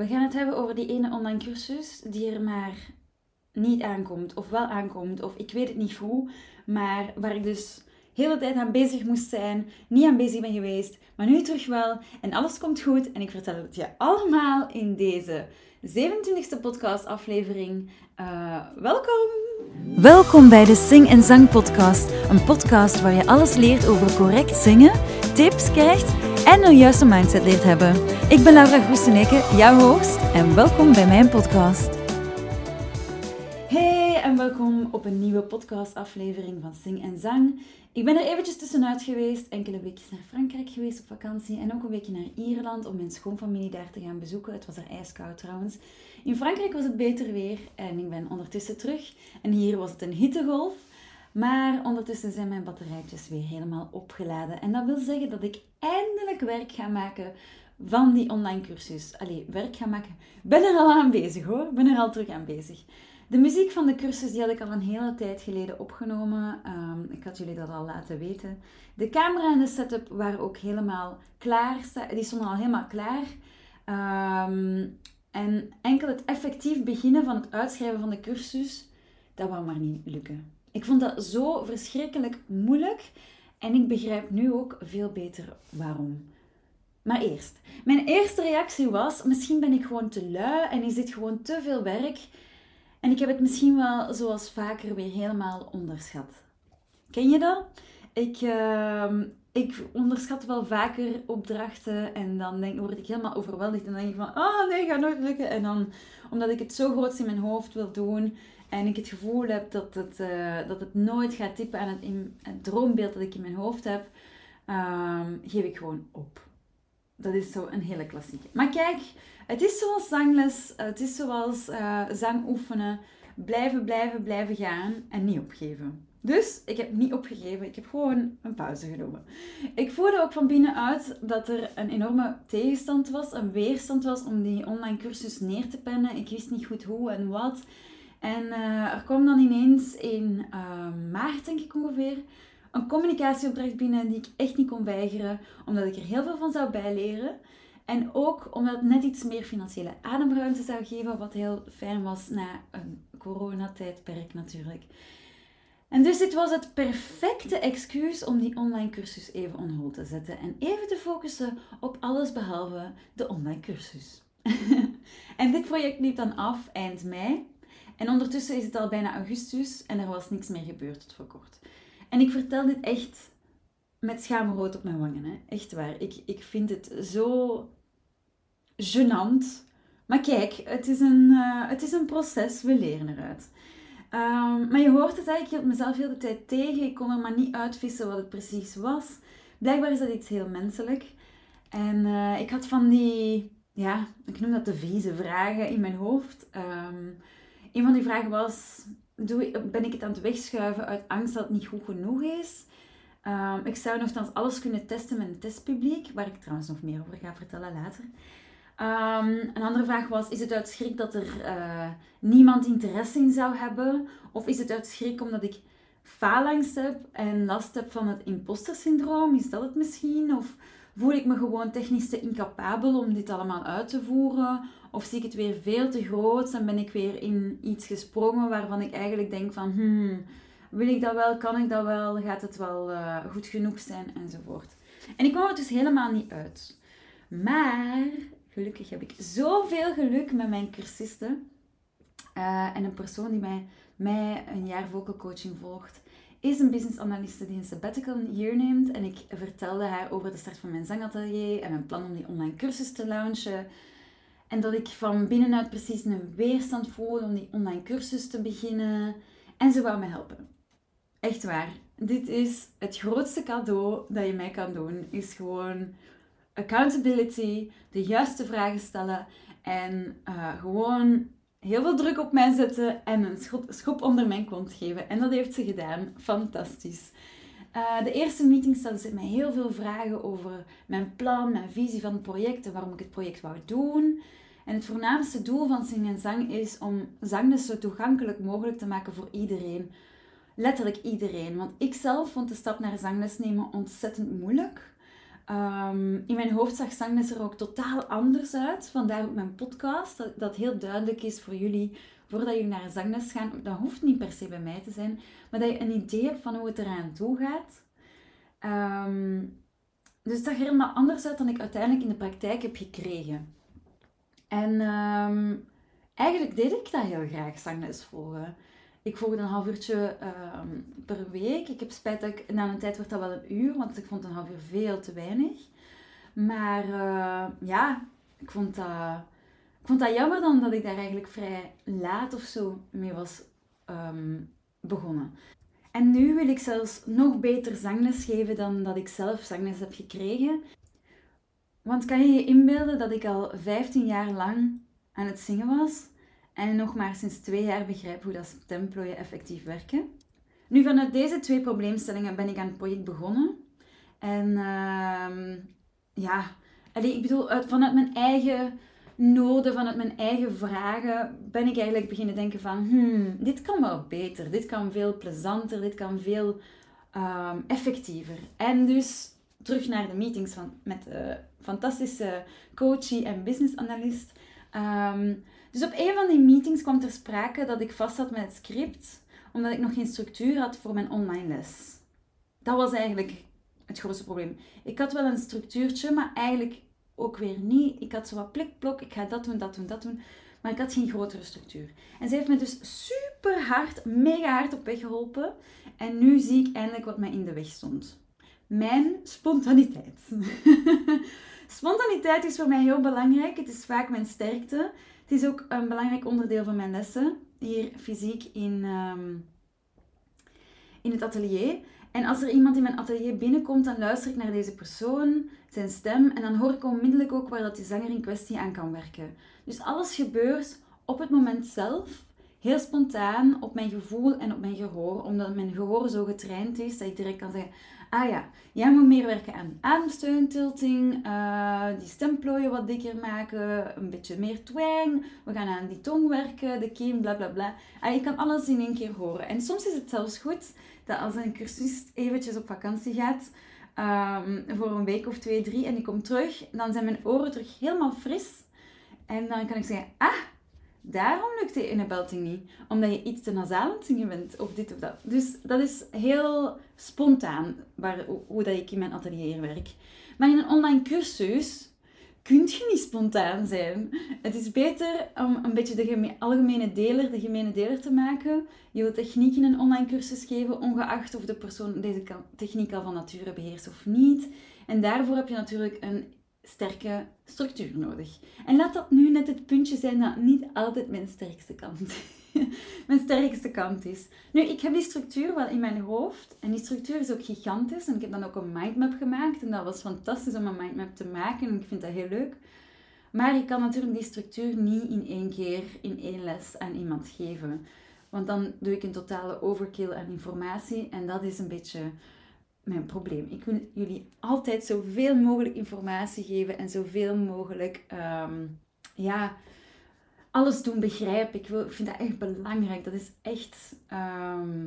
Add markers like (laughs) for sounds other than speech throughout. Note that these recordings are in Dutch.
We gaan het hebben over die ene online cursus die er maar niet aankomt, of wel aankomt, of ik weet het niet hoe, maar waar ik dus de hele tijd aan bezig moest zijn, niet aan bezig ben geweest, maar nu terug wel en alles komt goed en ik vertel het je allemaal in deze 27e podcastaflevering. Uh, welkom! Welkom bij de Sing en Zang podcast, een podcast waar je alles leert over correct zingen, tips krijgt en een juiste mindset leert hebben. Ik ben Laura Groeseneke, jouw host en welkom bij mijn podcast. Hey en welkom op een nieuwe podcastaflevering van Sing en Zang. Ik ben er eventjes tussenuit geweest, enkele weken naar Frankrijk geweest op vakantie en ook een weekje naar Ierland om mijn schoonfamilie daar te gaan bezoeken. Het was er ijskoud trouwens. In Frankrijk was het beter weer en ik ben ondertussen terug. En hier was het een hittegolf. Maar ondertussen zijn mijn batterijtjes weer helemaal opgeladen. En dat wil zeggen dat ik eindelijk werk ga maken van die online cursus. Allee, werk ga maken. Ben er al aan bezig hoor. Ben er al terug aan bezig. De muziek van de cursus die had ik al een hele tijd geleden opgenomen. Um, ik had jullie dat al laten weten. De camera en de setup waren ook helemaal klaar. Die stonden al helemaal klaar. Um, en enkel het effectief beginnen van het uitschrijven van de cursus, dat wou maar niet lukken. Ik vond dat zo verschrikkelijk moeilijk en ik begrijp nu ook veel beter waarom. Maar eerst, mijn eerste reactie was: misschien ben ik gewoon te lui en is dit gewoon te veel werk en ik heb het misschien wel zoals vaker weer helemaal onderschat. Ken je dat? Ik, uh, ik onderschat wel vaker opdrachten en dan denk, word ik helemaal overweldigd en dan denk ik van, ah oh, nee, gaat nooit lukken. En dan, omdat ik het zo groot in mijn hoofd wil doen en ik het gevoel heb dat het, uh, dat het nooit gaat typen aan het, droombeeld dat ik in mijn hoofd heb, um, geef ik gewoon op. Dat is zo een hele klassieke. Maar kijk, het is zoals zangles, het is zoals uh, zang oefenen. Blijven, blijven, blijven gaan en niet opgeven. Dus ik heb niet opgegeven, ik heb gewoon een pauze genomen. Ik voelde ook van binnenuit dat er een enorme tegenstand was, een weerstand was om die online cursus neer te pennen. Ik wist niet goed hoe en wat. En uh, er kwam dan ineens in uh, maart, denk ik ongeveer, een communicatieopdracht binnen die ik echt niet kon weigeren, omdat ik er heel veel van zou bijleren. En ook omdat het net iets meer financiële ademruimte zou geven, wat heel fijn was na een coronatijdperk natuurlijk. En dus dit was het perfecte excuus om die online cursus even on hold te zetten en even te focussen op alles behalve de online cursus. (laughs) en dit project liep dan af eind mei. En ondertussen is het al bijna augustus en er was niks meer gebeurd tot voor kort. En ik vertel dit echt met schaamrood op mijn wangen. Hè. Echt waar. Ik, ik vind het zo gênant. Maar kijk, het is een, uh, het is een proces. We leren eruit. Um, maar je hoort het eigenlijk, ik hield mezelf heel de tijd tegen. Ik kon er maar niet uitvissen wat het precies was. Blijkbaar is dat iets heel menselijk. En uh, ik had van die, ja, ik noem dat de vieze vragen in mijn hoofd. Um, een van die vragen was, doe, ben ik het aan het wegschuiven uit angst dat het niet goed genoeg is? Um, ik zou nogthans alles kunnen testen met een testpubliek, waar ik trouwens nog meer over ga vertellen later. Um, een andere vraag was: is het uit schrik dat er uh, niemand interesse in zou hebben? Of is het uit schrik omdat ik faalangst heb en last heb van het imposter-syndroom? Is dat het misschien? Of voel ik me gewoon technisch te incapabel om dit allemaal uit te voeren? Of zie ik het weer veel te groot en ben ik weer in iets gesprongen waarvan ik eigenlijk denk van, hmm, wil ik dat wel, kan ik dat wel, gaat het wel uh, goed genoeg zijn enzovoort. En ik kwam er dus helemaal niet uit. Maar gelukkig heb ik zoveel geluk met mijn cursisten. Uh, en een persoon die mij, mij een jaar vocal coaching volgt, is een business analyste die een sabbatical year neemt. En ik vertelde haar over de start van mijn zangatelier en mijn plan om die online cursus te launchen. En dat ik van binnenuit precies een weerstand voelde om die online cursus te beginnen. En ze wou me helpen. Echt waar. Dit is het grootste cadeau dat je mij kan doen. Is gewoon accountability, de juiste vragen stellen en uh, gewoon heel veel druk op mij zetten en een schop, onder mijn kont geven. En dat heeft ze gedaan. Fantastisch. Uh, de eerste meeting stelde ze mij heel veel vragen over mijn plan, mijn visie van het project en waarom ik het project wou doen. En het voornaamste doel van Zing en Zang is om zangles zo toegankelijk mogelijk te maken voor iedereen. Letterlijk iedereen. Want ik zelf vond de stap naar zangles nemen ontzettend moeilijk. Ehm, in mijn hoofd zag zangles er ook totaal anders uit. Vandaar ook mijn podcast. Dat, dat heel duidelijk is voor jullie. Voordat jullie naar een zangles gaan, dat hoeft niet per se bij mij te zijn. Maar dat je een idee hebt van hoe het eraan toe gaat. Ehm, dus het zag er helemaal anders uit dan ik uiteindelijk in de praktijk heb gekregen. En ehm, eigenlijk deed ik dat heel graag, zangles volgen. Ik volgde een half uurtje ehm, per week. Ik heb spijt dat ik, na een tijd wordt dat wel een uur, want ik vond een half uur veel te weinig. Maar uh, ja, ik vond, dat, ik vond dat jammer dan dat ik daar eigenlijk vrij laat of zo mee was um, begonnen. En nu wil ik zelfs nog beter zangles geven dan dat ik zelf zangles heb gekregen. Want kan je je inbeelden dat ik al 15 jaar lang aan het zingen was en nog maar sinds twee jaar begrijp hoe dat stemplooien effectief werken? Nu, vanuit deze twee probleemstellingen ben ik aan het project begonnen. En uh, ja, ik bedoel, vanuit mijn eigen noden, vanuit mijn eigen vragen, ben ik eigenlijk beginnen denken van, hmm, dit kan wel beter, dit kan veel plezanter, dit kan veel ehm, effectiever. En dus terug naar de meetings van, met de fantastische coachie en business analyst. Ehm, dus op een van die meetings kwam ter sprake dat ik vast zat met het script, omdat ik nog geen structuur had voor mijn online les. Dat was eigenlijk het grootste probleem. Ik had wel een structuurtje, maar eigenlijk ook weer niet. Ik had zo wat plikblok, ik ga dat doen, dat doen, dat doen. Maar ik had geen grotere structuur. En ze heeft me dus super hard, mega hard op weg geholpen. En nu zie ik eindelijk wat mij in de weg stond. Mijn spontaniteit. (laughs) spontaniteit is voor mij heel belangrijk. Het is vaak mijn sterkte. Het is ook een belangrijk onderdeel van mijn lessen. Hier fysiek in, ehm, in het atelier. En als er iemand in mijn atelier binnenkomt, dan luister ik naar deze persoon, zijn stem, en dan hoor ik onmiddellijk ook waar dat die zanger in kwestie aan kan werken. Dus alles gebeurt op het moment zelf, heel spontaan, op mijn gevoel en op mijn gehoor, omdat mijn gehoor zo getraind is dat ik direct kan zeggen: Ah ja, jij moet meer werken aan ademsteuntilting, uh, die stemplooien wat dikker maken, een beetje meer twang, we gaan aan die tong werken, de kiem, bla bla bla. Ah, je kan alles in één keer horen. En soms is het zelfs goed dat als een cursist eventjes op vakantie gaat, um, voor een week of twee, drie, en ik kom terug, dan zijn mijn oren terug helemaal fris. En dan kan ik zeggen, ah, daarom lukt de ene belting niet. Omdat je iets te nasaal zingen bent, of dit of dat. Dus dat is heel spontaan, waar, hoe dat ik in mijn atelier werk. Maar in een online cursus kun je niet spontaan zijn. Het is beter om een beetje de algemene deler, de gemene deler te maken. Je wilt techniek in een online cursus geven, ongeacht of de persoon deze techniek al van nature beheerst of niet. En daarvoor heb je natuurlijk een sterke structuur nodig. En laat dat nu net het puntje zijn dat niet altijd mijn sterkste kant (laughs) mijn sterkste kant is. Nu, ik heb die structuur wel in mijn hoofd. En die structuur is ook gigantisch. En ik heb dan ook een mindmap gemaakt. En dat was fantastisch om een mindmap te maken. En ik vind dat heel leuk. Maar ik kan natuurlijk die structuur niet in één keer, in één les aan iemand geven. Want dan doe ik een totale overkill aan informatie. En dat is een beetje mijn probleem. Ik wil jullie altijd zoveel mogelijk informatie geven en zoveel mogelijk um, ja, alles doen begrijpen. Ik, wil, ik vind dat echt belangrijk. Dat is echt, ehm,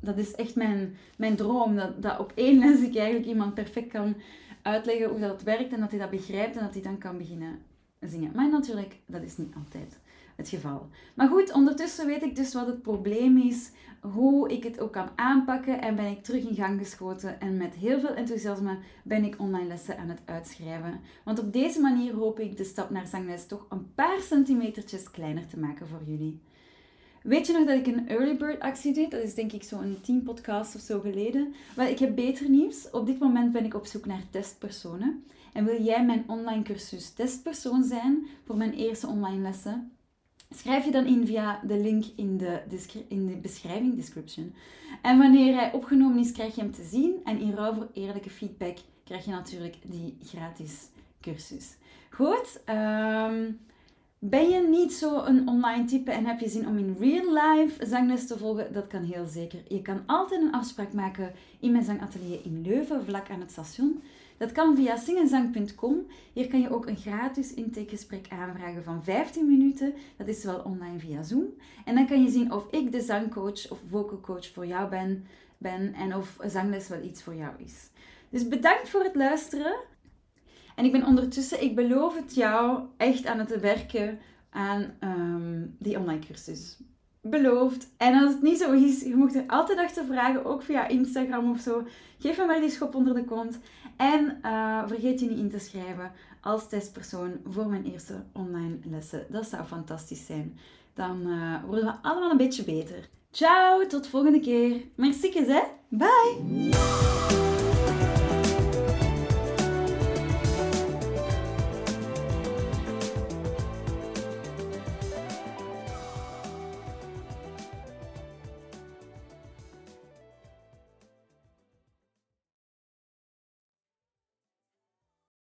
dat is echt mijn, mijn droom. Dat, dat op één les ik eigenlijk iemand perfect kan uitleggen hoe dat werkt en dat hij dat begrijpt en dat hij dan kan beginnen Maar natuurlijk, dat is niet altijd het geval. Maar goed, ondertussen weet ik dus wat het probleem is, hoe ik het ook kan aanpakken en ben ik terug in gang geschoten en met heel veel enthousiasme ben ik online lessen aan het uitschrijven. Want op deze manier hoop ik de stap naar zangles toch een paar centimetertjes kleiner te maken voor jullie. Weet je nog dat ik een early bird actie deed? Dat is denk ik zo'n 10 podcast of zo geleden. Wel, ik heb beter nieuws. Op dit moment ben ik op zoek naar testpersonen. En wil jij mijn online cursus testpersoon zijn voor mijn eerste online lessen? Schrijf je dan in via de link in de, in de beschrijving, description. En wanneer hij opgenomen is, krijg je hem te zien. En in ruil voor eerlijke feedback krijg je natuurlijk die gratis cursus. Goed, um, ben je niet zo een online type en heb je zin om in real life zangles te volgen? Dat kan heel zeker. Je kan altijd een afspraak maken in mijn zangatelier in Leuven, vlak aan het station. Dat kan via singenzang.com. Hier kan je ook een gratis intakegesprek aanvragen van 15 minuten. Dat is wel online via Zoom. En dan kan je zien of ik de zangcoach of vocal coach voor jou ben, ben en of zangles wel iets voor jou is. Dus bedankt voor het luisteren. En ik ben ondertussen, ik beloof het jou, echt aan het werken aan ehm, die online cursus. Beloofd. En als het niet zo is, je mag er altijd achter vragen, ook via Instagram of zo. Geef me maar die schop onder de kont. En uh, vergeet je niet in te schrijven als testpersoon voor mijn eerste online lessen. Dat zou fantastisch zijn. Dan uh, worden we allemaal een beetje beter. Ciao, tot volgende keer. Merci hè. Bye.